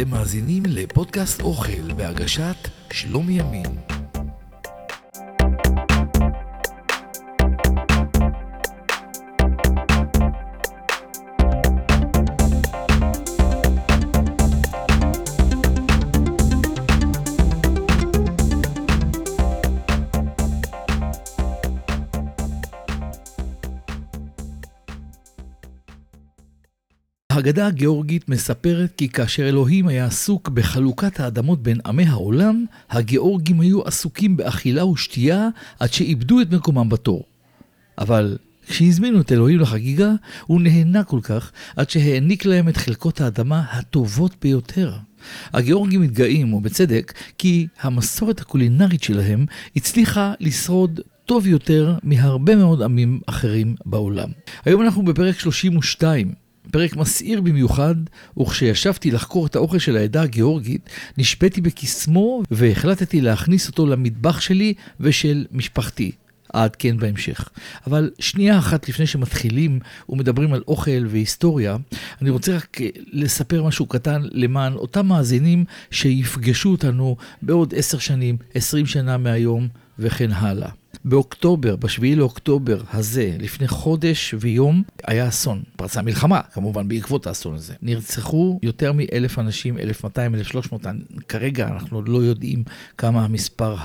אתם מאזינים לפודקאסט אוכל בהגשת שלומי ימין. ההגדה הגיאורגית מספרת כי כאשר אלוהים היה עסוק בחלוקת האדמות בין עמי העולם, הגיאורגים היו עסוקים באכילה ושתייה עד שאיבדו את מקומם בתור. אבל כשהזמינו את אלוהים לחגיגה, הוא נהנה כל כך עד שהעניק להם את חלקות האדמה הטובות ביותר. הגיאורגים מתגאים, ובצדק, כי המסורת הקולינרית שלהם הצליחה לשרוד טוב יותר מהרבה מאוד עמים אחרים בעולם. היום אנחנו בפרק 32. פרק מסעיר במיוחד, וכשישבתי לחקור את האוכל של העדה הגיאורגית, נשפטתי בקסמו והחלטתי להכניס אותו למטבח שלי ושל משפחתי. עד כן בהמשך. אבל שנייה אחת לפני שמתחילים ומדברים על אוכל והיסטוריה, אני רוצה רק לספר משהו קטן למען אותם מאזינים שיפגשו אותנו בעוד עשר שנים, עשרים שנה מהיום וכן הלאה. באוקטובר, בשביעי לאוקטובר הזה, לפני חודש ויום, היה אסון. פרצה מלחמה, כמובן, בעקבות האסון הזה. נרצחו יותר מאלף אנשים, 1,200, 1,300, כרגע אנחנו לא יודעים כמה המספר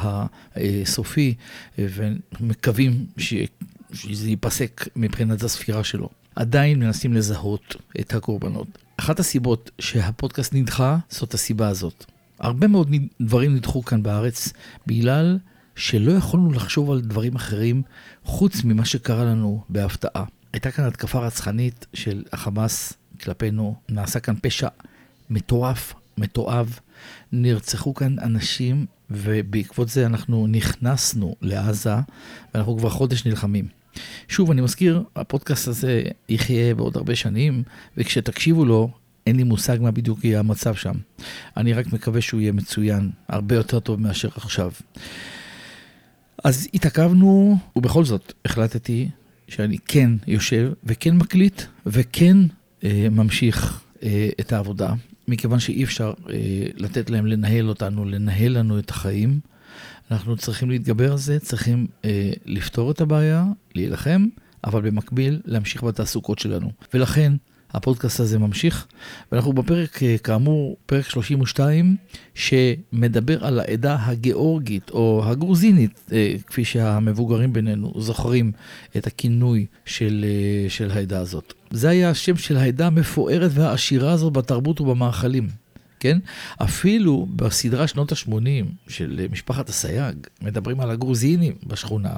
הסופי, ומקווים ש... שזה ייפסק מבחינת הספירה שלו. עדיין מנסים לזהות את הקורבנות. אחת הסיבות שהפודקאסט נדחה, זאת הסיבה הזאת. הרבה מאוד דברים נדחו כאן בארץ בגלל שלא יכולנו לחשוב על דברים אחרים חוץ ממה שקרה לנו בהפתעה. הייתה כאן התקפה רצחנית של החמאס כלפינו, נעשה כאן פשע מטורף, מתועב, נרצחו כאן אנשים ובעקבות זה אנחנו נכנסנו לעזה ואנחנו כבר חודש נלחמים. שוב, אני מזכיר, הפודקאסט הזה יחיה בעוד הרבה שנים, וכשתקשיבו לו, אין לי מושג מה בדיוק יהיה המצב שם. אני רק מקווה שהוא יהיה מצוין, הרבה יותר טוב מאשר עכשיו. אז התעכבנו, ובכל זאת החלטתי שאני כן יושב וכן מקליט וכן אה, ממשיך אה, את העבודה, מכיוון שאי אפשר אה, לתת להם לנהל אותנו, לנהל לנו את החיים. אנחנו צריכים להתגבר על זה, צריכים אה, לפתור את הבעיה, להילחם, אבל במקביל להמשיך בתעסוקות שלנו. ולכן הפודקאסט הזה ממשיך, ואנחנו בפרק, אה, כאמור, פרק 32, שמדבר על העדה הגיאורגית או הגרוזינית, אה, כפי שהמבוגרים בינינו זוכרים את הכינוי של, אה, של העדה הזאת. זה היה השם של העדה המפוארת והעשירה הזאת בתרבות ובמאכלים. כן? אפילו בסדרה שנות ה-80 של משפחת אסייג, מדברים על הגרוזינים בשכונה,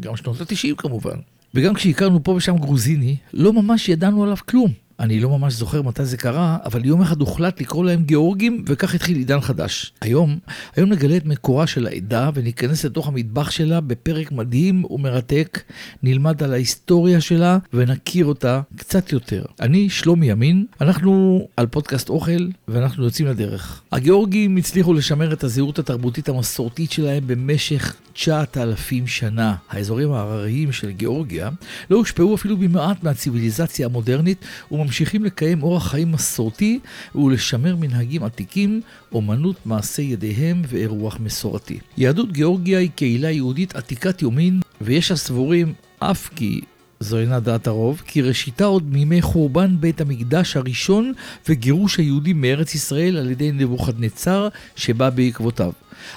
גם שנות ה-90 כמובן. וגם כשהכרנו פה ושם גרוזיני, לא ממש ידענו עליו כלום. אני לא ממש זוכר מתי זה קרה, אבל יום אחד הוחלט לקרוא להם גיאורגים, וכך התחיל עידן חדש. היום, היום נגלה את מקורה של העדה וניכנס לתוך המטבח שלה בפרק מדהים ומרתק, נלמד על ההיסטוריה שלה ונכיר אותה קצת יותר. אני שלומי ימין, אנחנו על פודקאסט אוכל ואנחנו יוצאים לדרך. הגיאורגים הצליחו לשמר את הזהות התרבותית המסורתית שלהם במשך 9,000 שנה. האזורים ההרריים של גיאורגיה לא הושפעו אפילו במעט מהציוויליזציה המודרנית וממשיכים לקיים אורח חיים מסורתי ולשמר מנהגים עתיקים, אומנות מעשי ידיהם ואירוח מסורתי. יהדות גיאורגיה היא קהילה יהודית עתיקת יומין ויש הסבורים אף כי זו אינה דעת הרוב, כי ראשיתה עוד מימי חורבן בית המקדש הראשון וגירוש היהודים מארץ ישראל על ידי נבוכדנצר שבא בעקבותיו.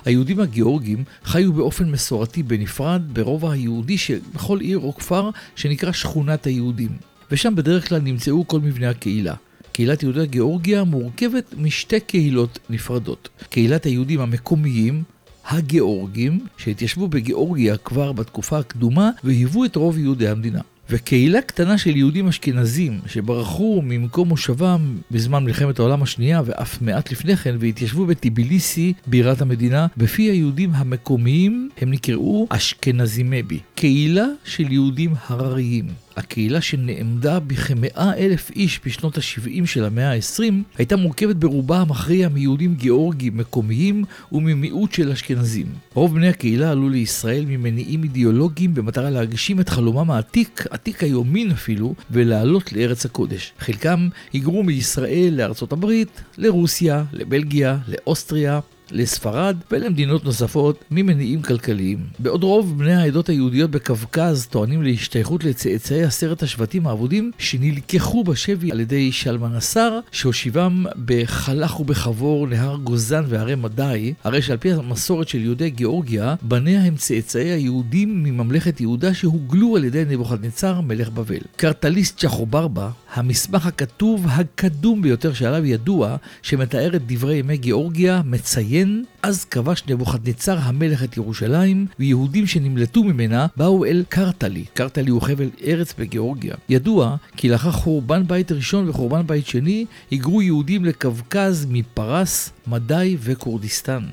היהודים הגיאורגים חיו באופן מסורתי בנפרד ברובע היהודי שבכל עיר או כפר שנקרא שכונת היהודים. ושם בדרך כלל נמצאו כל מבני הקהילה. קהילת יהודי גיאורגיה מורכבת משתי קהילות נפרדות. קהילת היהודים המקומיים, הגיאורגים, שהתיישבו בגיאורגיה כבר בתקופה הקדומה והיוו את רוב יהודי המדינה. וקהילה קטנה של יהודים אשכנזים שברחו ממקום מושבם בזמן מלחמת העולם השנייה ואף מעט לפני כן והתיישבו בטיביליסי, בירת המדינה, בפי היהודים המקומיים הם נקראו אשכנזימבי. קהילה של יהודים הרריים. הקהילה שנעמדה בכמאה אלף איש בשנות ה-70 של המאה ה-20, הייתה מורכבת ברובה המכריע מיהודים גיאורגים מקומיים וממיעוט של אשכנזים. רוב בני הקהילה עלו לישראל ממניעים אידיאולוגיים במטרה להגשים את חלומם העתיק, עתיק היומין אפילו, ולעלות לארץ הקודש. חלקם היגרו מישראל לארצות הברית, לרוסיה, לבלגיה, לאוסטריה, לספרד ולמדינות נוספות ממניעים כלכליים. בעוד רוב בני העדות היהודיות בקווקז טוענים להשתייכות לצאצאי עשרת השבטים האבודים שנלקחו בשבי על ידי שלמן נסאר, שהושיבם בחלך ובחבור נהר גוזן והרי מדי, הרי שעל פי המסורת של יהודי גיאורגיה, בניה הם צאצאי היהודים מממלכת יהודה שהוגלו על ידי נבוכדנצר מלך בבל. קרטליסט צ'חוברבה, המסמך הכתוב הקדום ביותר שעליו ידוע, שמתאר את דברי ימי גיאורגיה, מציין מציין, אז כבש נבוכדנצר המלך את ירושלים, ויהודים שנמלטו ממנה באו אל קרטלי. קרטלי הוא חבל ארץ בגיאורגיה. ידוע כי לאחר חורבן בית ראשון וחורבן בית שני, היגרו יהודים לקווקז מפרס, מדי וכורדיסטן.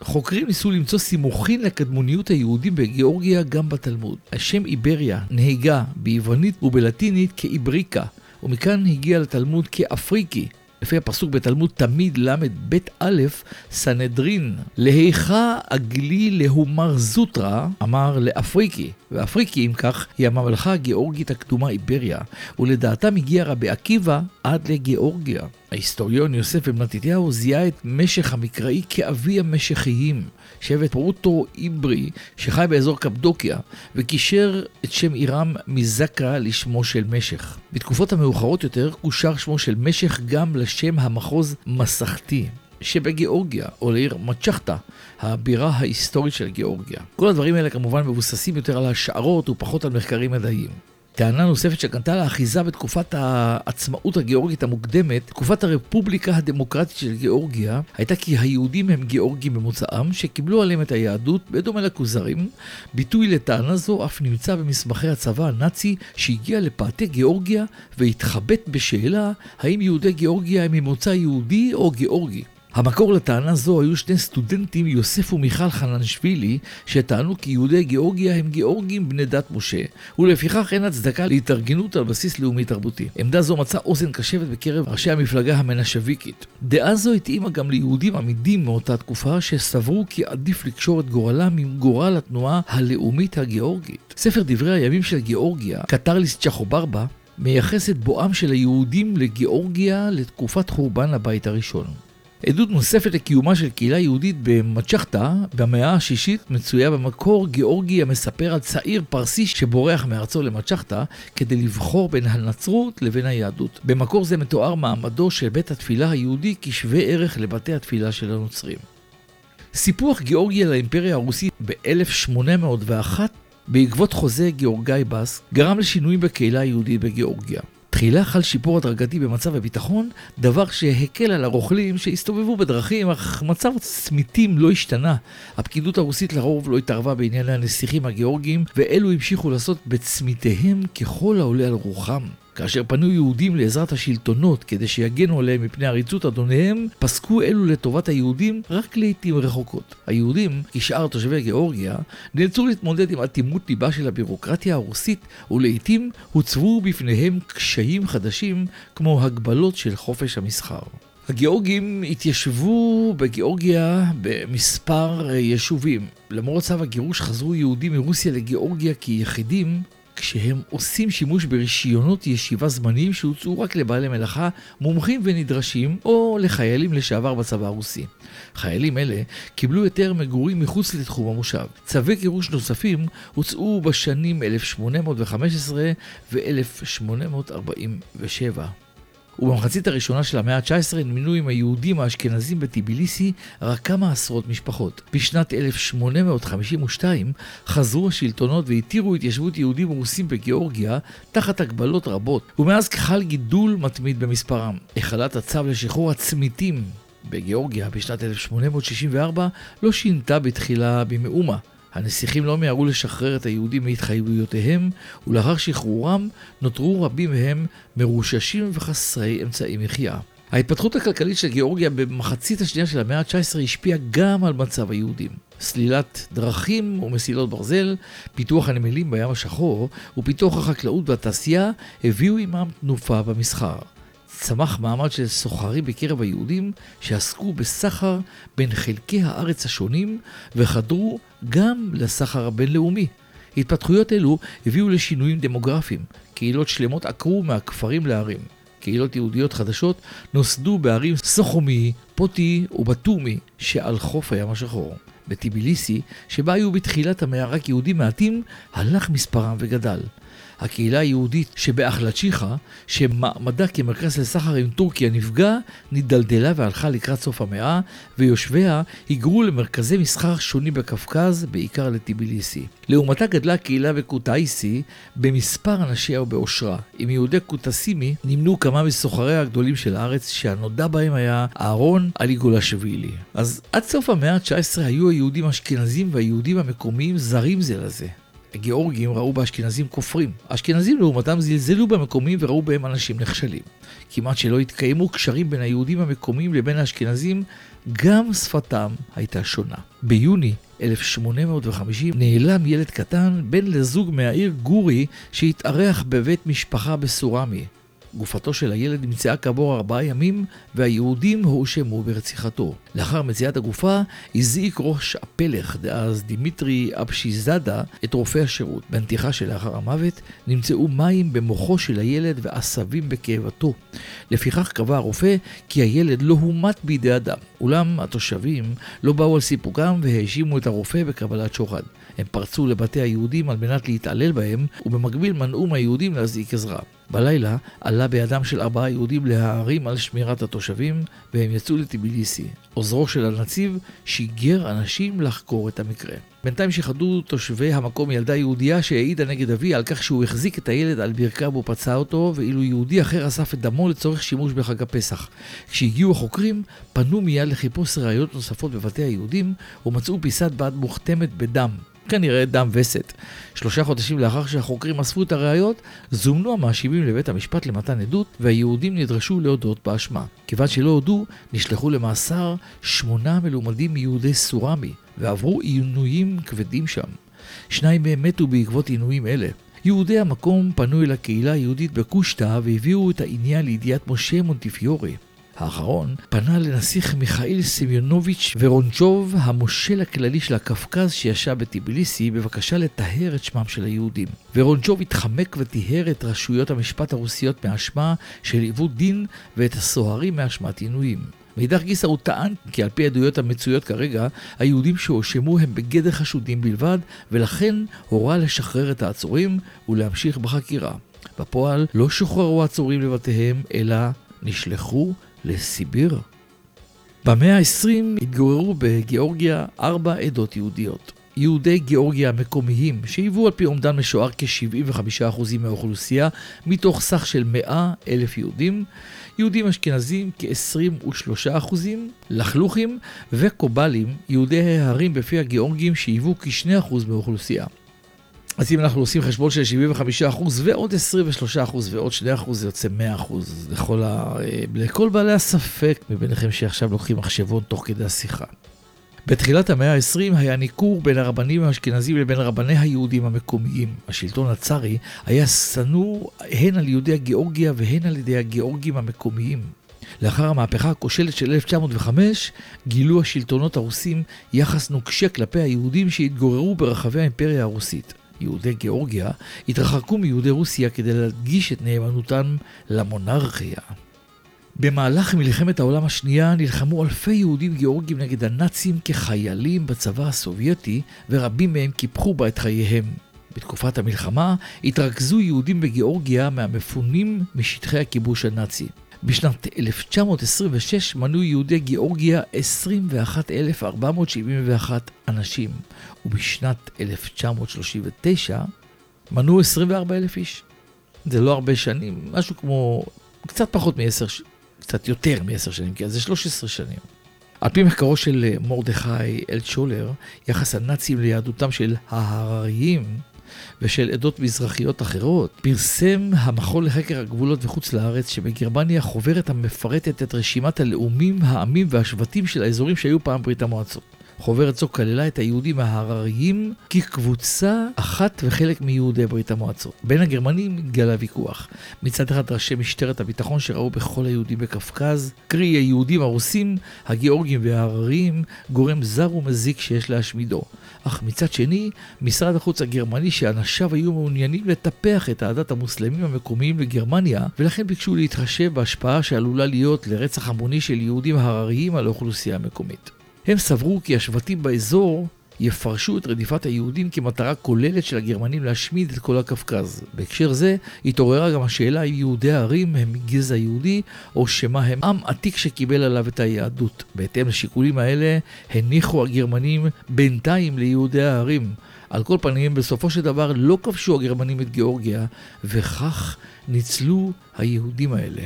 חוקרים ניסו למצוא סימוכין לקדמוניות היהודים בגיאורגיה גם בתלמוד. השם איבריה נהיגה ביוונית ובלטינית כאיבריקה, ומכאן הגיע לתלמוד כאפריקי, לפי הפסוק בתלמוד תמיד ל"ב א', סנהדרין, להיכה אגלי להומר זוטרה, אמר לאפריקי. ואפריקי, אם כך, היא הממלכה הגיאורגית הקדומה איבריה, ולדעתם הגיע רבי עקיבא עד לגיאורגיה. ההיסטוריון יוסף בן מתתיהו זיהה את משך המקראי כאבי המשכיים, שבט פרוטו איברי שחי באזור קפדוקיה, וקישר את שם עירם מזקה לשמו של משך. בתקופות המאוחרות יותר קושר שמו של משך גם לשם המחוז מסכתי. שבגיאורגיה, או לעיר מצ'חטה, הבירה ההיסטורית של גיאורגיה. כל הדברים האלה כמובן מבוססים יותר על השערות ופחות על מחקרים מדעיים. טענה נוספת שקנתה לאחיזה בתקופת העצמאות הגיאורגית המוקדמת, תקופת הרפובליקה הדמוקרטית של גיאורגיה, הייתה כי היהודים הם גיאורגים במוצאם, שקיבלו עליהם את היהדות, בדומה לכוזרים. ביטוי לטענה זו אף נמצא במסמכי הצבא הנאצי שהגיע לפאתי גיאורגיה והתחבט בשאלה האם יהודי גיאורגיה הם ממוצא יהודי או גיאורגי. המקור לטענה זו היו שני סטודנטים, יוסף ומיכל חננשווילי, שטענו כי יהודי גיאורגיה הם גיאורגים בני דת משה, ולפיכך אין הצדקה להתארגנות על בסיס לאומי-תרבותי. עמדה זו מצאה אוזן קשבת בקרב ראשי המפלגה המנשוויקית. דעה זו התאימה גם ליהודים עמידים מאותה תקופה, שסברו כי עדיף לקשור את גורלם עם גורל התנועה הלאומית הגיאורגית. ספר דברי הימים של גיאורגיה, קטרליס צ'חוברבה, מייחס את בואם של היהודים לגיאורגיה לתקופת חורבן הבית הראשון. עדות נוספת לקיומה של קהילה יהודית במצ'חטה במאה השישית מצויה במקור גיאורגי המספר על צעיר פרסי שבורח מארצו למצ'חטה כדי לבחור בין הנצרות לבין היהדות. במקור זה מתואר מעמדו של בית התפילה היהודי כשווה ערך לבתי התפילה של הנוצרים. סיפוח גיאורגיה לאימפריה הרוסית ב-1801 בעקבות חוזה גיאורגאי בס גרם לשינויים בקהילה היהודית בגיאורגיה. תחילה חל שיפור הדרגתי במצב הביטחון, דבר שהקל על הרוכלים שהסתובבו בדרכים, אך מצב הצמיתים לא השתנה. הפקידות הרוסית לרוב לא התערבה בענייני הנסיכים הגיאורגיים, ואלו המשיכו לעשות בצמיתיהם ככל העולה על רוחם. כאשר פנו יהודים לעזרת השלטונות כדי שיגנו עליהם מפני עריצות אדוניהם, פסקו אלו לטובת היהודים רק לעיתים רחוקות. היהודים, כשאר תושבי גיאורגיה, נאלצו להתמודד עם אטימות ליבה של הבירוקרטיה הרוסית, ולעיתים הוצבו בפניהם קשיים חדשים, כמו הגבלות של חופש המסחר. הגיאורגים התיישבו בגיאורגיה במספר יישובים. למרות צו הגירוש חזרו יהודים מרוסיה לגיאורגיה כיחידים, כשהם עושים שימוש ברישיונות ישיבה זמניים שהוצאו רק לבעלי מלאכה, מומחים ונדרשים, או לחיילים לשעבר בצבא הרוסי. חיילים אלה קיבלו היתר מגורים מחוץ לתחום המושב. צווי גירוש נוספים הוצאו בשנים 1815 ו-1847. ובמחצית הראשונה של המאה ה-19 נמנו עם היהודים האשכנזים בטיביליסי רק כמה עשרות משפחות. בשנת 1852 חזרו השלטונות והתירו התיישבות יהודים רוסים בגיאורגיה תחת הגבלות רבות, ומאז חל גידול מתמיד במספרם. החלת הצו לשחרור הצמיתים בגיאורגיה בשנת 1864 לא שינתה בתחילה במאומה. הנסיכים לא מיהרו לשחרר את היהודים מהתחייבויותיהם, ולאחר שחרורם נותרו רבים מהם מרוששים וחסרי אמצעי מחיה. ההתפתחות הכלכלית של גיאורגיה במחצית השנייה של המאה ה-19 השפיעה גם על מצב היהודים. סלילת דרכים ומסילות ברזל, פיתוח הנמלים בים השחור ופיתוח החקלאות והתעשייה הביאו עמם תנופה במסחר. צמח מעמד של סוחרים בקרב היהודים שעסקו בסחר בין חלקי הארץ השונים וחדרו גם לסחר הבינלאומי. התפתחויות אלו הביאו לשינויים דמוגרפיים. קהילות שלמות עקרו מהכפרים לערים. קהילות יהודיות חדשות נוסדו בערים סוכומי, פוטי ובטומי שעל חוף הים השחור. בטיביליסי, שבה היו בתחילת המאה רק יהודים מעטים, הלך מספרם וגדל. הקהילה היהודית שבאחלצ'יחה, שמעמדה כמרכז לסחר עם טורקיה נפגע, נדלדלה והלכה לקראת סוף המאה, ויושביה היגרו למרכזי מסחר שונים בקווקז, בעיקר לטיביליסי. לעומתה גדלה הקהילה בקוטאיסי במספר אנשיה ובעושרה. עם יהודי קוטסימי נמנו כמה מסוחריה הגדולים של הארץ, שהנודע בהם היה אהרון אליגולשווילי. אז עד סוף המאה ה-19 היו היהודים האשכנזים והיהודים המקומיים זרים זה לזה. הגיאורגים ראו באשכנזים כופרים. האשכנזים לעומתם זלזלו במקומיים וראו בהם אנשים נכשלים. כמעט שלא התקיימו קשרים בין היהודים המקומיים לבין האשכנזים, גם שפתם הייתה שונה. ביוני 1850 נעלם ילד קטן בן לזוג מהעיר גורי שהתארח בבית משפחה בסורמי. גופתו של הילד נמצאה כעבור ארבעה ימים, והיהודים הואשמו ברציחתו. לאחר מציאת הגופה, הזעיק ראש הפלך דאז דימיטרי אבשיזאדה את רופא השירות. בנתיחה שלאחר המוות נמצאו מים במוחו של הילד ועשבים בקיבתו. לפיכך קבע הרופא כי הילד לא הומת בידי אדם. אולם התושבים לא באו על סיפוקם והאשימו את הרופא בקבלת שוחד. הם פרצו לבתי היהודים על מנת להתעלל בהם, ובמקביל מנעו מהיהודים להזעיק עזרה. בלילה עלה בידם של ארבעה יהודים להערים על שמירת התושבים, והם יצאו לטיביליסי. עוזרו של הנציב שיגר אנשים לחקור את המקרה. בינתיים שיחדו תושבי המקום ילדה יהודייה שהעידה נגד אבי על כך שהוא החזיק את הילד על ברכיו ופצע אותו, ואילו יהודי אחר אסף את דמו לצורך שימוש בחג הפסח. כשהגיעו החוקרים, פנו מיד לחיפוש ראיות נוספות בבתי היהודים, ומצאו פיסת בד מוכתמת בדם. כנראה דם וסת. שלושה חודשים לאחר שהחוקרים אספו את הראיות, זומנו המאשימים לבית המשפט למתן עדות, והיהודים נדרשו להודות באשמה. כיוון שלא הודו, נשלחו למאסר שמונה מלומדים מיהודי סורמי, ועברו עינויים כבדים שם. שניים מהם מתו בעקבות עינויים אלה. יהודי המקום פנו אל הקהילה היהודית בקושטא והביאו את העניין לידיעת משה מונטיפיורי. האחרון פנה לנסיך מיכאיל סמיונוביץ' ורונצ'וב, המושל הכללי של הקווקז שישב בטיביליסי, בבקשה לטהר את שמם של היהודים. ורונצ'וב התחמק וטיהר את רשויות המשפט הרוסיות מאשמה של עיוות דין ואת הסוהרים מאשמת עינויים. מאידך גיסא הוא טען כי על פי עדויות המצויות כרגע, היהודים שהואשמו הם בגדר חשודים בלבד, ולכן הורה לשחרר את העצורים ולהמשיך בחקירה. בפועל לא שוחררו העצורים לבתיהם, אלא נשלחו לסיביר. במאה ה-20 התגוררו בגיאורגיה ארבע עדות יהודיות. יהודי גיאורגיה המקומיים, שהיוו על פי אומדן משוער כ-75% מהאוכלוסייה, מתוך סך של 100 אלף יהודים, יהודים אשכנזים כ-23%, לחלוכים וקובלים, יהודי ההרים בפי הגיאורגים, שהיוו כ-2% מהאוכלוסייה. אז אם אנחנו עושים חשבון של 75% ועוד 23% ועוד 2% זה יוצא 100% לכל, ה... לכל בעלי הספק מביניכם שעכשיו לוקחים מחשבון תוך כדי השיחה. בתחילת המאה ה-20 היה ניכור בין הרבנים האשכנזים לבין רבני היהודים המקומיים. השלטון הצארי היה שנוא הן על יהודי הגיאורגיה והן על ידי הגיאורגים המקומיים. לאחר המהפכה הכושלת של 1905, גילו השלטונות הרוסים יחס נוקשה כלפי היהודים שהתגוררו ברחבי האימפריה הרוסית. יהודי גיאורגיה התרחקו מיהודי רוסיה כדי להדגיש את נאמנותם למונרכיה. במהלך מלחמת העולם השנייה נלחמו אלפי יהודים גיאורגים נגד הנאצים כחיילים בצבא הסובייטי, ורבים מהם קיפחו בה את חייהם. בתקופת המלחמה התרכזו יהודים בגיאורגיה מהמפונים משטחי הכיבוש הנאצי. בשנת 1926 מנו יהודי גיאורגיה 21,471 אנשים, ובשנת 1939 מנו 24,000 איש. זה לא הרבה שנים, משהו כמו קצת פחות מ-10, קצת יותר מ-10 שנים, כי זה 13 שנים. על פי מחקרו של מרדכי אלצ'ולר, יחס הנאצים ליהדותם של ההרריים ושל עדות מזרחיות אחרות, פרסם המכון לחקר הגבולות וחוץ לארץ שבגרמניה חוברת המפרטת את רשימת הלאומים, העמים והשבטים של האזורים שהיו פעם ברית המועצות. חוברת זו כללה את היהודים ההרריים כקבוצה אחת וחלק מיהודי ברית המועצות. בין הגרמנים התגלה ויכוח. מצד אחד ראשי משטרת הביטחון שראו בכל היהודים בקווקז, קרי היהודים הרוסים, הגיאורגים וההרריים, גורם זר ומזיק שיש להשמידו. אך מצד שני, משרד החוץ הגרמני שאנשיו היו מעוניינים לטפח את אהדת המוסלמים המקומיים לגרמניה, ולכן ביקשו להתחשב בהשפעה שעלולה להיות לרצח המוני של יהודים הרריים על האוכלוסייה המקומית. הם סברו כי השבטים באזור יפרשו את רדיפת היהודים כמטרה כוללת של הגרמנים להשמיד את כל הקווקז. בהקשר זה התעוררה גם השאלה אם יהודי הערים הם גזע יהודי או שמא הם עם עתיק שקיבל עליו את היהדות. בהתאם לשיקולים האלה הניחו הגרמנים בינתיים ליהודי הערים. על כל פנים, בסופו של דבר לא כבשו הגרמנים את גיאורגיה, וכך ניצלו היהודים האלה.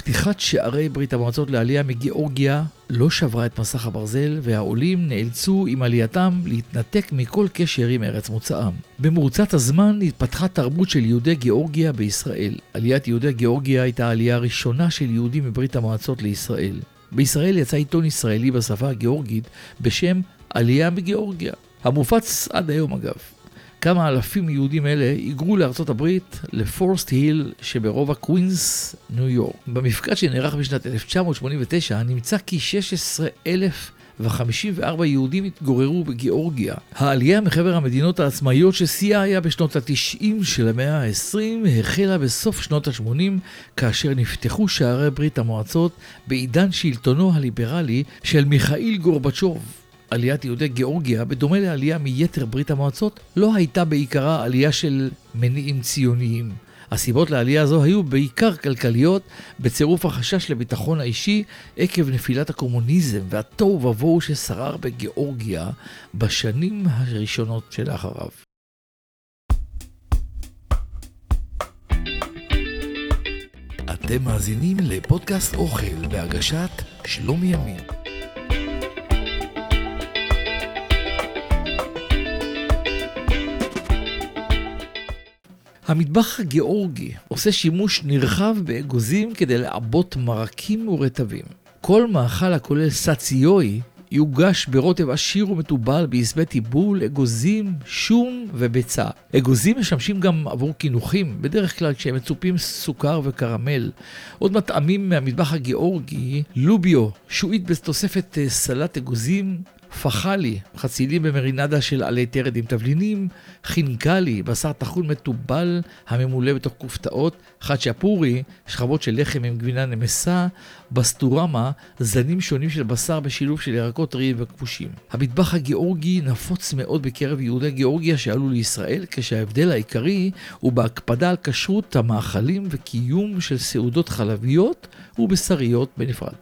פתיחת שערי ברית המועצות לעלייה מגיאורגיה לא שברה את מסך הברזל, והעולים נאלצו עם עלייתם להתנתק מכל קשר עם ארץ מוצאם. במרוצת הזמן התפתחה תרבות של יהודי גיאורגיה בישראל. עליית יהודי גיאורגיה הייתה העלייה הראשונה של יהודים מברית המועצות לישראל. בישראל יצא עיתון ישראלי בשפה הגיאורגית בשם עלייה מגיאורגיה, המופץ עד היום אגב. כמה אלפים יהודים אלה היגרו לארצות הברית, לפורסט היל שברובע קווינס, ניו יורק. במפקד שנערך בשנת 1989 נמצא כי 16,000 ו-54 יהודים התגוררו בגיאורגיה. העלייה מחבר המדינות העצמאיות ששיאה היה בשנות ה-90 של המאה ה-20 החלה בסוף שנות ה-80 כאשר נפתחו שערי ברית המועצות בעידן שלטונו הליברלי של מיכאיל גורבצ'וב. עליית יהודי גיאורגיה, בדומה לעלייה מיתר ברית המועצות, לא הייתה בעיקרה עלייה של מניעים ציוניים. הסיבות לעלייה זו היו בעיקר כלכליות, בצירוף החשש לביטחון האישי עקב נפילת הקומוניזם והתוהו ובוהו ששרר בגיאורגיה בשנים הראשונות שלאחריו. אתם מאזינים לפודקאסט אוכל בהגשת שלומי ימין. המטבח הגיאורגי עושה שימוש נרחב באגוזים כדי לעבות מרקים ורטבים. כל מאכל הכולל סציוי יוגש ברוטב עשיר ומתובל בעשבי טיבול, אגוזים, שום וביצה. אגוזים משמשים גם עבור קינוחים, בדרך כלל כשהם מצופים סוכר וקרמל. עוד מטעמים מהמטבח הגיאורגי, לוביו, שועית בתוספת אה, סלט אגוזים, פחלי, חצילים במרינדה של עלי תרד עם תבלינים, חינקלי, בשר טחון מתובל הממולא בתוך כופתאות, חצ'פורי, שכבות של לחם עם גבינה נמסה, בסטורמה, זנים שונים של בשר בשילוב של ירקות טריים וכבושים. המטבח הגיאורגי נפוץ מאוד בקרב יהודי גיאורגיה שעלו לישראל, כשההבדל העיקרי הוא בהקפדה על כשרות המאכלים וקיום של סעודות חלביות ובשריות בנפרד.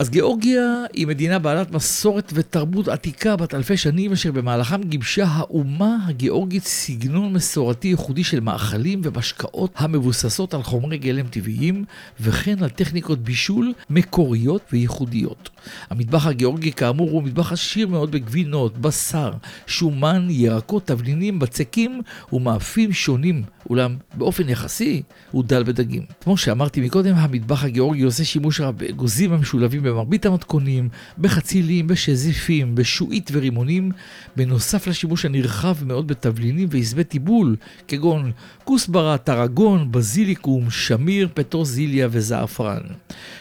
אז גיאורגיה היא מדינה בעלת מסורת ותרבות עתיקה בת אלפי שנים, אשר במהלכם גיבשה האומה הגיאורגית סגנון מסורתי ייחודי של מאכלים ומשקאות המבוססות על חומרי גלם טבעיים, וכן על טכניקות בישול מקוריות וייחודיות. המטבח הגיאורגי כאמור הוא מטבח עשיר מאוד בגבינות, בשר, שומן, ירקות, תבלינים, בצקים ומאפים שונים, אולם באופן יחסי הוא דל בדגים. כמו שאמרתי מקודם, המטבח הגיאורגי עושה שימוש רב באגוזים המשולבים במרבית המתכונים, בחצילים, בשזיפים, בשועית ורימונים, בנוסף לשימוש הנרחב מאוד בתבלינים ועזבי טיבול, כגון כוסברה, טרגון, בזיליקום, שמיר, פטרוזיליה וזעפרן.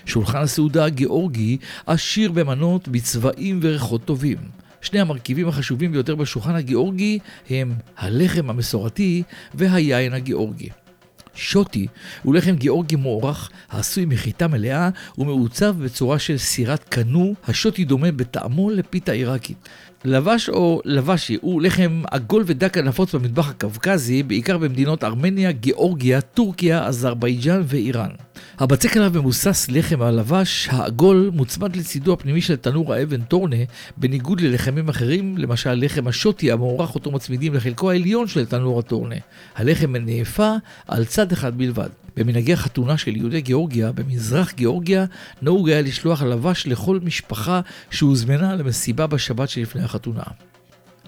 שולחן הסעודה הגיאורגי עשיר במנות, בצבעים וריחות טובים. שני המרכיבים החשובים ביותר בשולחן הגיאורגי הם הלחם המסורתי והיין הגיאורגי. שוטי הוא לחם גיאורגי מוערך, העשוי מחיטה מלאה ומעוצב בצורה של סירת קנו, השוטי דומה בטעמו לפיתה עיראקית. לבש או לבשי הוא לחם עגול ודק הנפוץ במטבח הקווקזי, בעיקר במדינות ארמניה, גיאורגיה, טורקיה, אזרבייג'אן ואיראן. הבצק עליו מבוסס לחם הלבש, העגול מוצמד לצידו הפנימי של תנור האבן טורנה, בניגוד ללחמים אחרים, למשל לחם השוטי המוערך אותו מצמידים לחלקו העליון של תנור הטורנה. הלחם נאפה על צד אחד בלבד. במנהגי החתונה של יהודי גיאורגיה, במזרח גיאורגיה, נהוג היה לשלוח לבש לכל משפחה שהוזמנה למסיבה בשבת שלפני החתונה.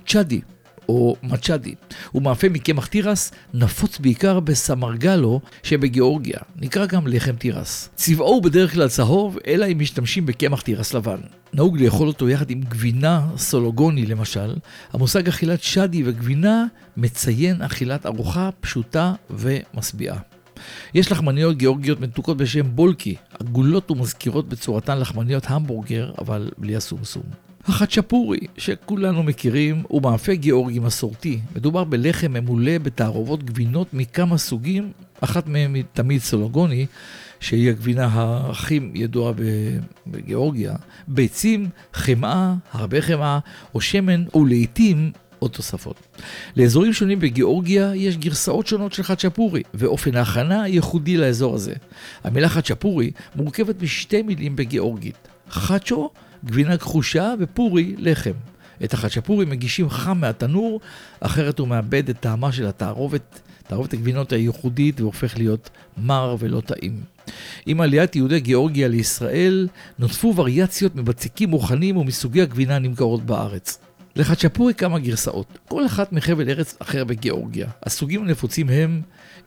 צ'אדי או מצ'אדי. הוא מאפה מקמח תירס, נפוץ בעיקר בסמרגלו שבגיאורגיה, נקרא גם לחם תירס. צבעו הוא בדרך כלל צהוב, אלא אם משתמשים בקמח תירס לבן. נהוג לאכול אותו יחד עם גבינה סולוגוני למשל. המושג אכילת שדי וגבינה מציין אכילת ארוחה פשוטה ומשביעה. יש לחמניות גיאורגיות מתוקות בשם בולקי, עגולות ומזכירות בצורתן לחמניות המבורגר, אבל בלי הסומסום. החצ'פורי, שכולנו מכירים, הוא מאפה גיאורגי מסורתי. מדובר בלחם ממולא בתערובות גבינות מכמה סוגים, אחת מהן היא תמיד סולוגוני, שהיא הגבינה הכי ידועה בגיאורגיה, ביצים, חמאה, הרבה חמאה, או שמן, ולעיתים עוד תוספות. לאזורים שונים בגיאורגיה יש גרסאות שונות של חצ'פורי, ואופן ההכנה ייחודי לאזור הזה. המילה חצ'פורי מורכבת משתי מילים בגיאורגית. חצ'ו, גבינה כחושה, ופורי, לחם. את החצ'פורי מגישים חם מהתנור, אחרת הוא מאבד את טעמה של התערובת, תערובת הגבינות הייחודית, והופך להיות מר ולא טעים. עם עליית יהודי גיאורגיה לישראל, נוספו וריאציות מבציקים מוכנים ומסוגי הגבינה הנמכרות בארץ. לחצ'פורי כמה גרסאות, כל אחת מחבל ארץ אחר בגיאורגיה. הסוגים הנפוצים הם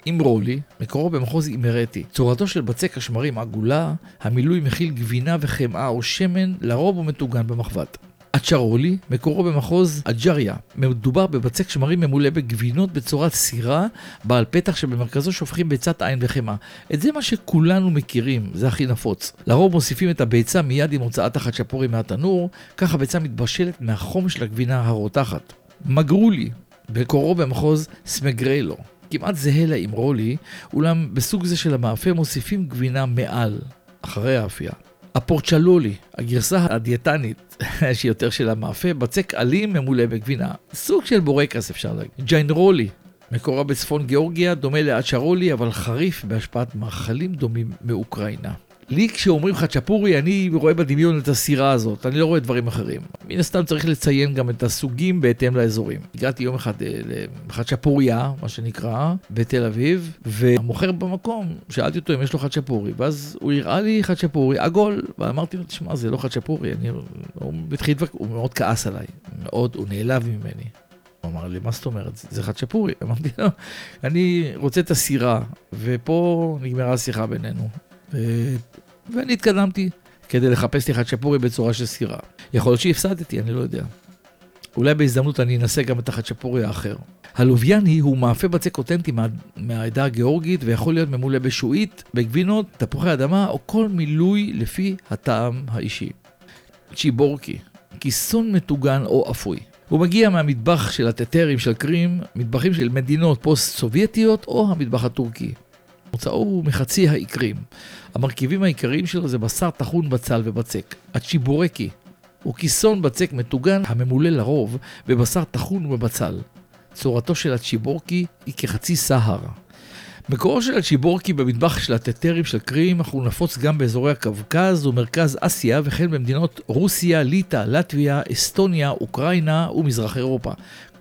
אימרולי, מקורו במחוז אימרטי. צורתו של בצק השמרים עגולה, המילוי מכיל גבינה וחמאה או שמן, לרוב הוא מטוגן במחבת. הצ'רולי, מקורו במחוז אג'ריה. מדובר בבצק שמרים ממולא בגבינות בצורת סירה, בעל פתח שבמרכזו שופכים ביצת עין וחמאה. את זה מה שכולנו מכירים, זה הכי נפוץ. לרוב מוסיפים את הביצה מיד עם הוצאת החצ'פורי מהתנור, כך הביצה מתבשלת מהחום של הגבינה הרותחת. מגרולי, מקורו במחוז סמגרלו. כמעט זהה לאמרולי, אולם בסוג זה של המאפה מוסיפים גבינה מעל, אחרי האפייה. הפורצ'לולי, הגרסה הדיאטנית שהיא יותר של המאפה, בצק עלים ממולא בגבינה. סוג של בורקס אפשר להגיד. ג'יינרולי, מקורה בצפון גיאורגיה, דומה לאצ'רולי, אבל חריף בהשפעת מאכלים דומים מאוקראינה. לי כשאומרים חצ'פורי, אני רואה בדמיון את הסירה הזאת, אני לא רואה דברים אחרים. מן הסתם צריך לציין גם את הסוגים בהתאם לאזורים. הגעתי יום אחד אה, לחצ'פוריה, מה שנקרא, בתל אביב, והמוכר במקום, שאלתי אותו אם יש לו חצ'פורי, ואז הוא הראה לי חצ'פורי עגול, ואמרתי לו, תשמע, זה לא חצ'פורי, אני... הוא התחיל הוא מאוד כעס עליי, מאוד, הוא נעלב ממני. הוא אמר לי, מה זאת אומרת? זה חצ'פורי. אמרתי לו, אני רוצה את הסירה, ופה נגמרה השיחה בינינו. ו... ואני התקדמתי כדי לחפש לי חצ'פורי בצורה של סירה. יכול להיות שהפסדתי, אני לא יודע. אולי בהזדמנות אני אנסה גם את החצ'פורי האחר. הלוויאני הוא מאפה בצק אותנטי מה, מהעדה הגיאורגית ויכול להיות ממולא בשועית, בגבינות, תפוחי אדמה או כל מילוי לפי הטעם האישי. צ'יבורקי, כיסון מטוגן או אפוי. הוא מגיע מהמטבח של הטטרים של קרים, מטבחים של מדינות פוסט-סובייטיות או המטבח הטורקי. מוצאו הוא מחצי האי קרים. המרכיבים העיקריים שלו זה בשר טחון בצל ובצק. הצ'יבורקי הוא כיסון בצק מטוגן הממולא לרוב בבשר טחון ובבצל. צורתו של הצ'יבורקי היא כחצי סהר. מקורו של הצ'יבורקי במטבח של הטטרים של קרים, אך הוא נפוץ גם באזורי הקווקז ומרכז אסיה וכן במדינות רוסיה, ליטא, לטביה, אסטוניה, אוקראינה ומזרח אירופה.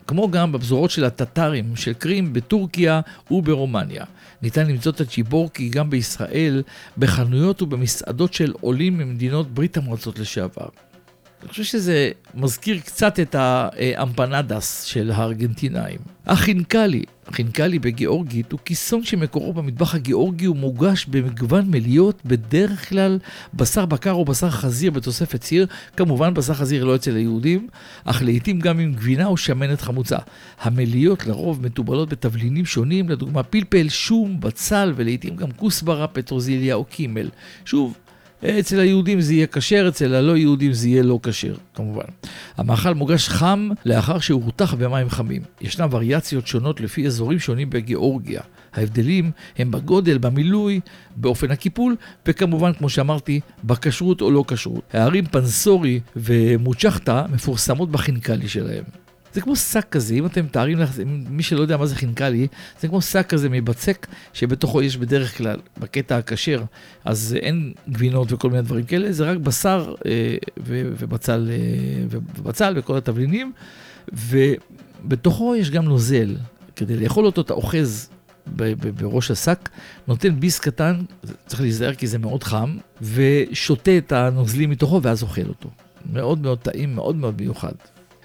כמו גם בפזורות של הטטרים של קרים בטורקיה וברומניה. ניתן למצוא את הצ'יבורקי גם בישראל, בחנויות ובמסעדות של עולים ממדינות ברית המועצות לשעבר. אני חושב שזה מזכיר קצת את האמפנדס של הארגנטינאים. החינקלי, חינקלי בגיאורגית הוא כיסון שמקורו במטבח הגיאורגי ומוגש במגוון מליות, בדרך כלל בשר בקר או בשר חזיר בתוספת סיר, כמובן בשר חזיר לא אצל היהודים, אך לעיתים גם עם גבינה או שמנת חמוצה. המליות לרוב מתובלות בתבלינים שונים, לדוגמה פלפל, שום, בצל ולעיתים גם כוסברה, פטרוזיליה או קימל. שוב, אצל היהודים זה יהיה כשר, אצל הלא יהודים זה יהיה לא כשר, כמובן. המאכל מוגש חם לאחר שהוא הותח במים חמים. ישנן וריאציות שונות לפי אזורים שונים בגיאורגיה. ההבדלים הם בגודל, במילוי, באופן הקיפול, וכמובן, כמו שאמרתי, בכשרות או לא כשרות. הערים פנסורי ומוצ'חטה מפורסמות בחינקלי שלהם. זה כמו שק כזה, אם אתם מתארים לך, מי שלא יודע מה זה חינקלי, זה כמו שק כזה מבצק, שבתוכו יש בדרך כלל, בקטע הכשר, אז אין גבינות וכל מיני דברים כאלה, זה רק בשר אה, ובצל, אה, ובצל וכל התבלינים, ובתוכו יש גם נוזל. כדי לאכול אותו אתה אוחז בראש השק, נותן ביס קטן, צריך להיזהר כי זה מאוד חם, ושותה את הנוזלים מתוכו ואז אוכל אותו. מאוד מאוד טעים, מאוד מאוד מיוחד.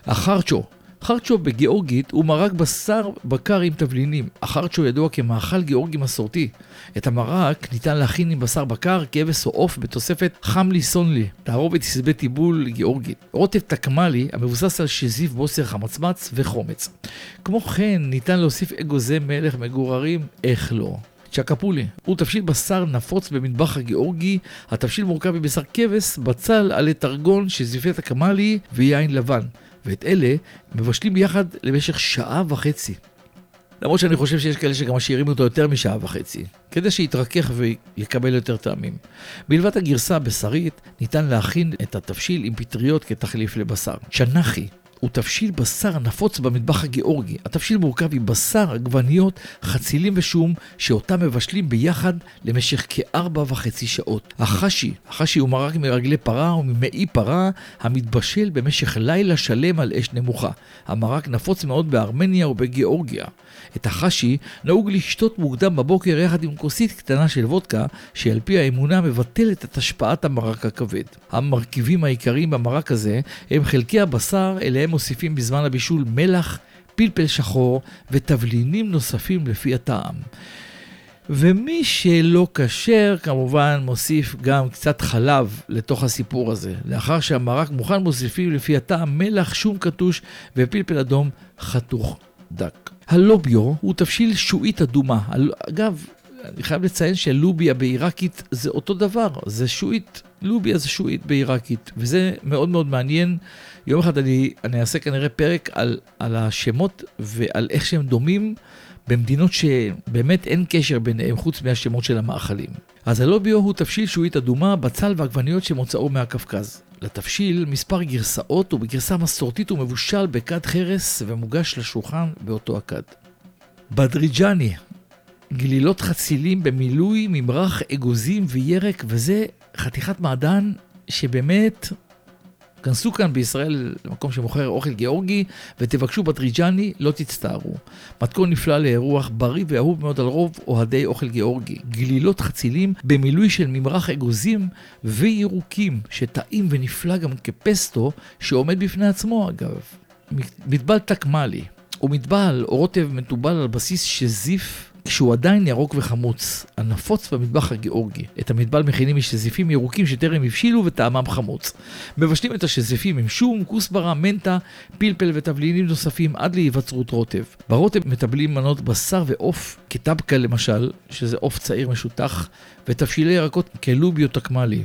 החרצ'ו, חרצ'ו בגיאורגית הוא מרק בשר בקר עם תבלינים. החרצ'ו ידוע כמאכל גיאורגי מסורתי. את המרק ניתן להכין עם בשר בקר, כבש או עוף בתוספת חמלי סונלי, תערובת עשבי טיבול גיאורגית. רוטב תקמלי המבוסס על שזיף בוסר חמצמץ וחומץ. כמו כן ניתן להוסיף אגוזי מלך מגוררים, איך לא. צ'קפולי הוא תבשיל בשר נפוץ במטבח הגיאורגי. התבשיל מורכב מבשר כבש, בצל, עלי טרגון, שזיפי תקמלי ויין לבן. ואת אלה מבשלים יחד למשך שעה וחצי. למרות שאני חושב שיש כאלה שגם משאירים אותו יותר משעה וחצי, כדי שיתרכך ויקבל יותר טעמים. מלבד הגרסה הבשרית, ניתן להכין את התבשיל עם פטריות כתחליף לבשר. צ'נחי הוא תבשיל בשר נפוץ במטבח הגיאורגי. התבשיל מורכב מבשר, עגבניות, חצילים ושום, שאותם מבשלים ביחד למשך כארבע וחצי שעות. החשי, החשי הוא מרק מרגלי פרה וממעי פרה המתבשל במשך לילה שלם על אש נמוכה. המרק נפוץ מאוד בארמניה ובגיאורגיה. את החשי נהוג לשתות מוקדם בבוקר יחד עם כוסית קטנה של וודקה, שעל פי האמונה מבטלת את השפעת המרק הכבד. המרכיבים העיקריים במרק הזה הם חלקי הבשר, אליהם מוסיפים בזמן הבישול מלח, פלפל שחור ותבלינים נוספים לפי הטעם. ומי שלא כשר, כמובן מוסיף גם קצת חלב לתוך הסיפור הזה. לאחר שהמרק מוכן, מוסיפים לפי הטעם מלח, שום קטוש ופלפל אדום חתוך דק. הלוביו הוא תבשיל שועית אדומה. אגב, אני חייב לציין שלוביה בעיראקית זה אותו דבר, זה שועית, לוביה זה שועית בעיראקית, וזה מאוד מאוד מעניין. יום אחד אני, אני אעשה כנראה פרק על, על השמות ועל איך שהם דומים במדינות שבאמת אין קשר ביניהם חוץ מהשמות של המאכלים. אז הלוביו הוא תבשיל שועית אדומה, בצל ועגבניות שמוצאו מהקווקז. לתבשיל מספר גרסאות ובגרסה מסורתית הוא מבושל בכד חרס ומוגש לשולחן באותו הכד. בדריג'ני, גלילות חצילים במילוי, ממרח אגוזים וירק, וזה חתיכת מעדן שבאמת כנסו כאן בישראל למקום שמוכר אוכל גיאורגי ותבקשו בטריג'ני, לא תצטערו. מתכון נפלא לאירוח בריא ואהוב מאוד על רוב אוהדי אוכל גיאורגי. גלילות חצילים במילוי של ממרח אגוזים וירוקים, שטעים ונפלא גם כפסטו, שעומד בפני עצמו אגב. מטבל תקמלי, הוא מטבל או רוטב מתובל על בסיס שזיף כשהוא עדיין ירוק וחמוץ, הנפוץ במטבח הגיאורגי. את המטבל מכינים משזיפים ירוקים שטרם הבשילו וטעמם חמוץ. מבשלים את השזיפים עם שום, כוסברה, מנטה, פלפל ותבלינים נוספים עד להיווצרות רוטב. ברוטב מטבלים מנות בשר ועוף, כטבקה למשל, שזה עוף צעיר משותח, ותבשילי ירקות כלוביו תקמלי.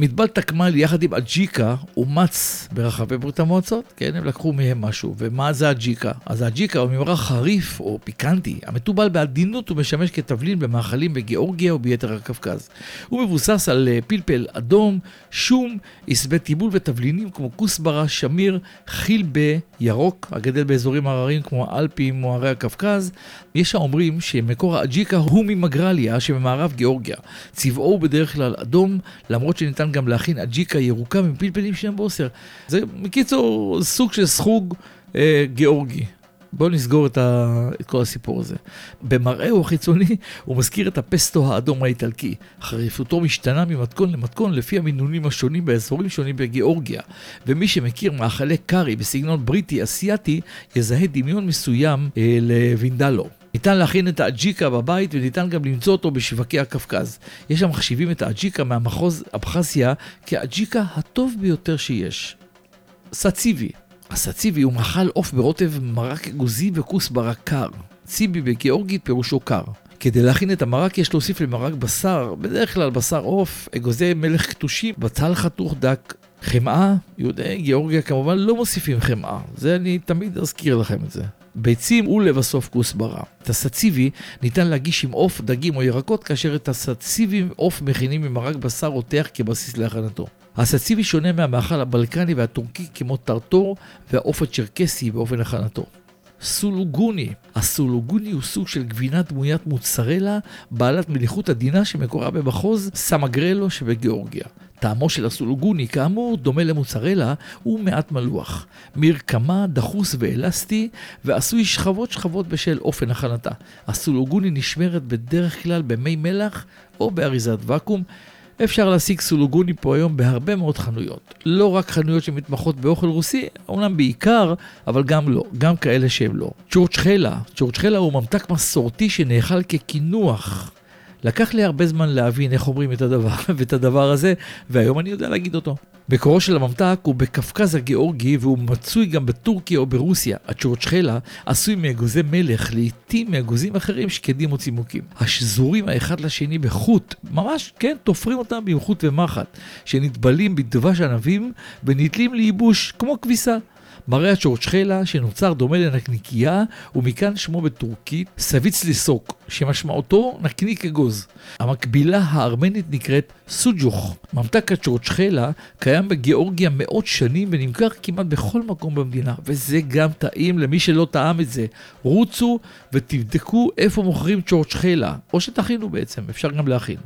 מטבל תקמל יחד עם אג'יקה אומץ ברחבי ברית המועצות, כן, הם לקחו מהם משהו. ומה זה אג'יקה? אז האג'יקה הוא ממרח חריף או פיקנטי, המתובל בעדינות ומשמש כתבלין במאכלים בגיאורגיה וביתר הקווקז. הוא מבוסס על אה, פלפל אדום, שום, עשבי טיבול ותבלינים כמו כוסברה, שמיר, חילבה, ירוק, הגדל באזורים הרריים כמו האלפים או ערי הקווקז. יש האומרים שמקור האג'יקה הוא ממגרליה שבמערב גיאורגיה. צבעו הוא בדרך כלל אדום, למרות שניתן גם להכין אג'יקה ירוקה עם פלפלים שהם בוסר. זה בקיצור סוג של סחוג אה, גיאורגי. בואו נסגור את, ה... את כל הסיפור הזה. במראהו החיצוני הוא מזכיר את הפסטו האדום האיטלקי. חריפותו משתנה ממתכון למתכון לפי המינונים השונים באזורים שונים בגיאורגיה. ומי שמכיר מאכלי קארי בסגנון בריטי-אסיאתי יזהה דמיון מסוים אה, לווינדלו. ניתן להכין את האג'יקה בבית וניתן גם למצוא אותו בשווקי הקווקז. יש המחשיבים את האג'יקה מהמחוז אבחזיה כאג'יקה הטוב ביותר שיש. סציבי הסציבי הוא מאכל עוף ברוטב מרק אגוזי וכוסברה קר. ציבי בגיאורגית פירושו קר. כדי להכין את המרק יש להוסיף למרק בשר, בדרך כלל בשר עוף, אגוזי מלך קטושים, בצל חתוך דק, חמאה, יהודי גיאורגיה כמובן לא מוסיפים חמאה, זה אני תמיד אזכיר לכם את זה. ביצים ולבסוף כוסברה. את הסציבי ניתן להגיש עם עוף, דגים או ירקות, כאשר את הסציבי עוף מכינים עם מרק בשר רותח כבסיס להכנתו. הסציבי שונה מהמאכל הבלקני והטורקי כמו טרטור והעוף הצ'רקסי באופן הכנתו. סולוגוני. הסולוגוני הוא סוג של גבינה דמוית מוצרלה בעלת מליחות עדינה שמקורה במחוז סמגרלו שבגיאורגיה. טעמו של הסולוגוני, כאמור, דומה למוצרלה, הוא מעט מלוח. מרקמה, דחוס ואלסטי, ועשוי שכבות שכבות בשל אופן הכנתה. הסולוגוני נשמרת בדרך כלל במי מלח או באריזת ואקום. אפשר להשיג סולוגוני פה היום בהרבה מאוד חנויות. לא רק חנויות שמתמחות באוכל רוסי, אומנם בעיקר, אבל גם לא, גם כאלה שהם לא. צ'ורצ'חלה, צ'ורצ'חלה הוא ממתק מסורתי שנאכל כקינוח. לקח לי הרבה זמן להבין איך אומרים את הדבר ואת הדבר הזה, והיום אני יודע להגיד אותו. מקורו של הממתק הוא בקווקז הגיאורגי והוא מצוי גם בטורקיה או ברוסיה. הצ'ורצ'חלה עשוי מאגוזי מלך, לעיתים מאגוזים אחרים שקדים או צימוקים. השזורים האחד לשני בחוט, ממש, כן, תופרים אותם עם חוט ומחט, שנטבלים בדבש ענבים ונתלים לייבוש כמו כביסה. מראה הצ'ורצ'חלה שנוצר דומה לנקניקייה, ומכאן שמו בטורקית סביץ לסוק, שמשמעותו נקניק אגוז. המקבילה הארמנית נקראת סוג'וך. ממתק הצ'ורצ'חלה קיים בגיאורגיה מאות שנים ונמכר כמעט בכל מקום במדינה, וזה גם טעים למי שלא טעם את זה. רוצו ותבדקו איפה מוכרים צ'ורצ'חלה, או שתכינו בעצם, אפשר גם להכין.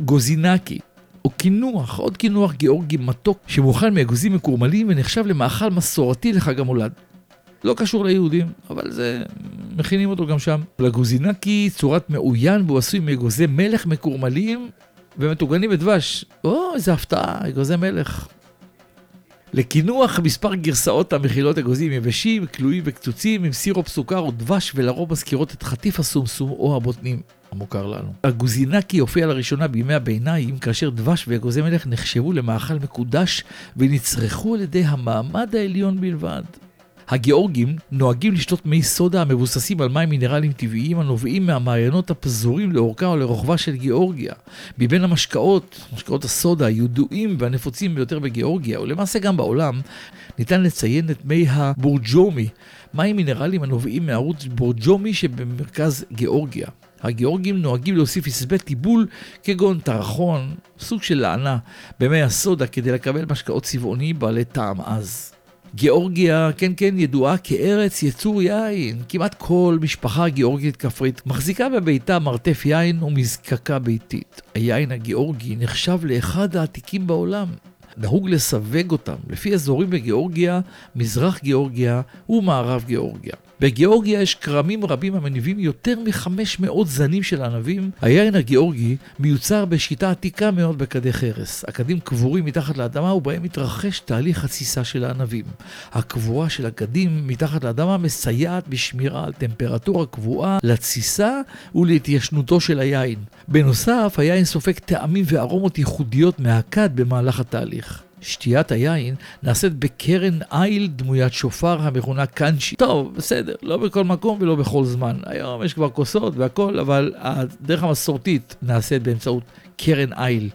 גוזינקי או קינוח, עוד קינוח גיאורגי מתוק שמוכן מאגוזים מקורמלים ונחשב למאכל מסורתי לחג המולד. לא קשור ליהודים, אבל זה... מכינים אותו גם שם. לגוזינקי צורת מאוין והוא עשוי מאגוזי מלך מקורמלים ומטוגנים בדבש. או, איזה הפתעה, אגוזי מלך. לקינוח מספר גרסאות המכילות אגוזים יבשים, כלואים וקצוצים עם סירופ סוכר או דבש ולרוב מזכירות את חטיף הסומסום או הבוטנים. המוכר לנו. הגוזינקי הופיע לראשונה בימי הביניים, כאשר דבש ואגוזי מלך נחשבו למאכל מקודש ונצרכו על ידי המעמד העליון בלבד. הגיאורגים נוהגים לשתות מי סודה המבוססים על מים מינרליים טבעיים הנובעים מהמעיינות הפזורים לאורכה או לרוחבה של גיאורגיה. מבין המשקאות, משקאות הסודה הידועים והנפוצים ביותר בגיאורגיה, ולמעשה גם בעולם, ניתן לציין את מי הבורג'ומי, מים מינרליים הנובעים מערוץ בורג'ומי שבמרכז גיאורגיה. הגיאורגים נוהגים להוסיף עשבי טיבול כגון טרחון, סוג של לענה, במי הסודה כדי לקבל משקאות צבעוניים בעלי טעם עז. גיאורגיה, כן כן, ידועה כארץ יצור יין. כמעט כל משפחה גיאורגית כפרית מחזיקה בביתה מרתף יין ומזקקה ביתית. היין הגיאורגי נחשב לאחד העתיקים בעולם. נהוג לסווג אותם לפי אזורים בגיאורגיה, מזרח גיאורגיה ומערב גיאורגיה. בגיאורגיה יש כרמים רבים המניבים יותר מ-500 זנים של ענבים. היין הגיאורגי מיוצר בשיטה עתיקה מאוד בכדי חרס. הכדים קבורים מתחת לאדמה ובהם מתרחש תהליך התסיסה של הענבים. הקבורה של הכדים מתחת לאדמה מסייעת בשמירה על טמפרטורה קבועה לתסיסה ולהתיישנותו של היין. בנוסף, היין סופג טעמים וארומות ייחודיות מהכד במהלך התהליך. שתיית היין נעשית בקרן איל דמוית שופר המכונה קאנצ'י. טוב, בסדר, לא בכל מקום ולא בכל זמן. היום יש כבר כוסות והכל, אבל הדרך המסורתית נעשית באמצעות קרן איל,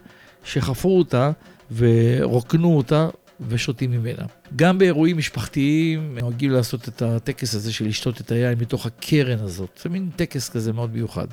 שחפרו אותה ורוקנו אותה ושותים ממנה. גם באירועים משפחתיים נוהגים לעשות את הטקס הזה של לשתות את היין מתוך הקרן הזאת. זה מין טקס כזה מאוד מיוחד.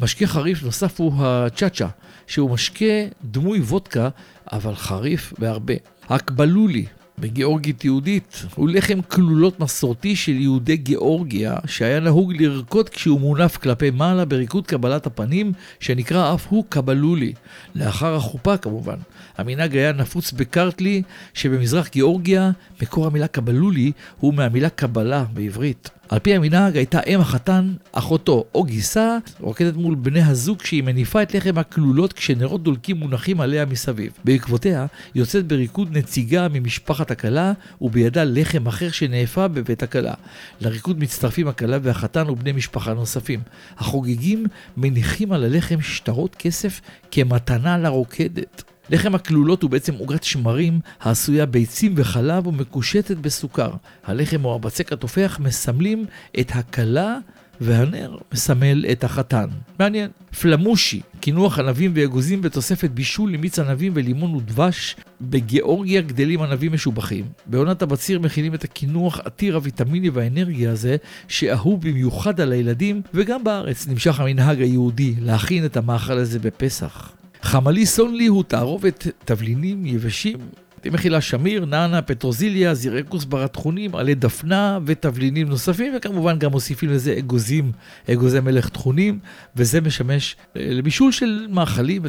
משקה חריף נוסף הוא הצ'אצ'ה, שהוא משקה דמוי וודקה, אבל חריף בהרבה. הקבלולי, בגיאורגית יהודית, הוא לחם כלולות מסורתי של יהודי גיאורגיה, שהיה נהוג לרקוד כשהוא מונף כלפי מעלה בריקוד קבלת הפנים, שנקרא אף הוא קבלולי, לאחר החופה כמובן. המנהג היה נפוץ בקרטלי, שבמזרח גיאורגיה, מקור המילה קבלולי הוא מהמילה קבלה בעברית. על פי המנהג הייתה אם החתן, אחותו או גיסה, רוקדת מול בני הזוג שהיא מניפה את לחם הכלולות כשנרות דולקים מונחים עליה מסביב. בעקבותיה יוצאת בריקוד נציגה ממשפחת הכלה ובידה לחם אחר שנאפה בבית הכלה. לריקוד מצטרפים הכלה והחתן ובני משפחה נוספים. החוגגים מניחים על הלחם שטרות כסף כמתנה לרוקדת. לחם הכלולות הוא בעצם עוגת שמרים העשויה ביצים וחלב ומקושטת בסוכר. הלחם או הבצק התופח מסמלים את הכלה והנר מסמל את החתן. מעניין. פלמושי, קינוח ענבים ואגוזים בתוספת בישול עם מיץ ענבים ולימון ודבש. בגיאורגיה גדלים ענבים משובחים. בעונת הבציר מכינים את הקינוח עתיר הוויטמיני והאנרגיה הזה, שאהוב במיוחד על הילדים, וגם בארץ נמשך המנהג היהודי להכין את המאכל הזה בפסח. חמלי סונלי הוא תערובת תבלינים יבשים מכילה שמיר, נאנה, פטרוזיליה, זרעי כוסברה טחונים, עלי דפנה ותבלינים נוספים, וכמובן גם מוסיפים לזה אגוזים, אגוזי מלך טחונים, וזה משמש אה, לבישול של מאכלים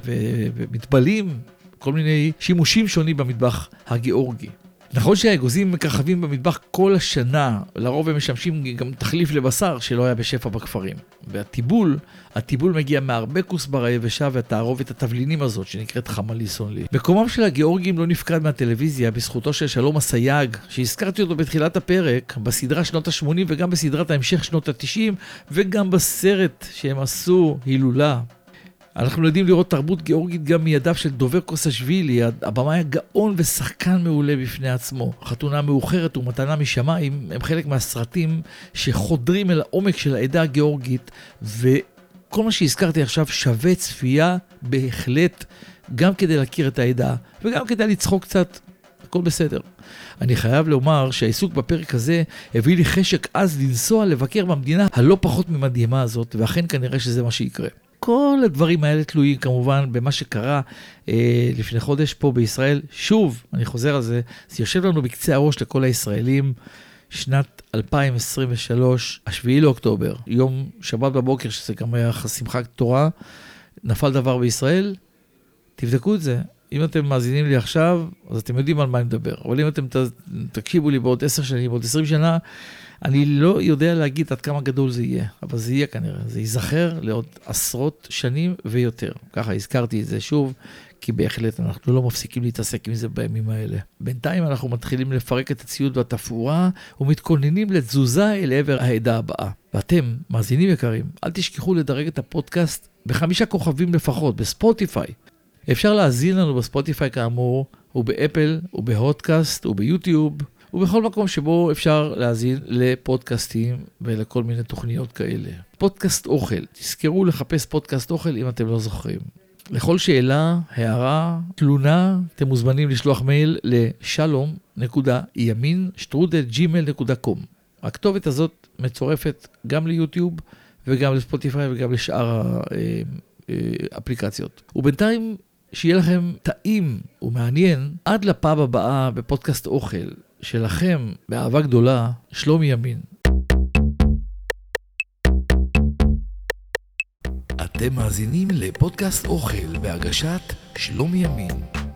ומטבלים, כל מיני שימושים שונים במטבח הגיאורגי. נכון שהאגוזים מככבים במטבח כל השנה, לרוב הם משמשים גם תחליף לבשר שלא היה בשפע בכפרים. והטיבול, הטיבול מגיע מהרבה כוסברה יבשה והתערובת התבלינים הזאת שנקראת חמלי סונלי. מקומם של הגיאורגים לא נפקד מהטלוויזיה בזכותו של שלום אסייג, שהזכרתי אותו בתחילת הפרק, בסדרה שנות ה-80 וגם בסדרת ההמשך שנות ה-90 וגם בסרט שהם עשו, הילולה. אנחנו יודעים לראות תרבות גיאורגית גם מידיו של דובר קוסשווילי, הבמאי הגאון ושחקן מעולה בפני עצמו. חתונה מאוחרת ומתנה משמיים הם חלק מהסרטים שחודרים אל העומק של העדה הגיאורגית, וכל מה שהזכרתי עכשיו שווה צפייה בהחלט, גם כדי להכיר את העדה וגם כדי לצחוק קצת. הכל בסדר. אני חייב לומר שהעיסוק בפרק הזה הביא לי חשק עז לנסוע לבקר במדינה הלא פחות ממדהימה הזאת, ואכן כנראה שזה מה שיקרה. כל הדברים האלה תלויים כמובן במה שקרה אה, לפני חודש פה בישראל. שוב, אני חוזר על זה, זה יושב לנו בקצה הראש לכל הישראלים. שנת 2023, השביעי לאוקטובר, יום שבת בבוקר, שזה גם היה שמחת תורה, נפל דבר בישראל, תבדקו את זה. אם אתם מאזינים לי עכשיו, אז אתם יודעים על מה אני מדבר. אבל אם אתם תקשיבו לי בעוד עשר שנים, בעוד עשרים שנה, אני לא יודע להגיד עד כמה גדול זה יהיה, אבל זה יהיה כנראה. זה ייזכר לעוד עשרות שנים ויותר. ככה הזכרתי את זה שוב, כי בהחלט אנחנו לא מפסיקים להתעסק עם זה בימים האלה. בינתיים אנחנו מתחילים לפרק את הציוד והתפאורה ומתכוננים לתזוזה אל עבר העדה הבאה. ואתם, מאזינים יקרים, אל תשכחו לדרג את הפודקאסט בחמישה כוכבים לפחות, בספוטיפיי. אפשר להאזין לנו בספוטיפיי כאמור, ובאפל, ובהודקאסט, וביוטיוב. ובכל מקום שבו אפשר להאזין לפודקאסטים ולכל מיני תוכניות כאלה. פודקאסט אוכל, תזכרו לחפש פודקאסט אוכל אם אתם לא זוכרים. לכל שאלה, הערה, תלונה, אתם מוזמנים לשלוח מייל לשלום.ימין.שטרודל.gmail.com. הכתובת הזאת מצורפת גם ליוטיוב וגם לספוטיפיי וגם לשאר האפליקציות. ובינתיים, שיהיה לכם טעים ומעניין עד לפעם הבאה בפודקאסט אוכל. שלכם, באהבה גדולה, שלומי ימין. אתם מאזינים לפודקאסט אוכל בהגשת שלומי ימין.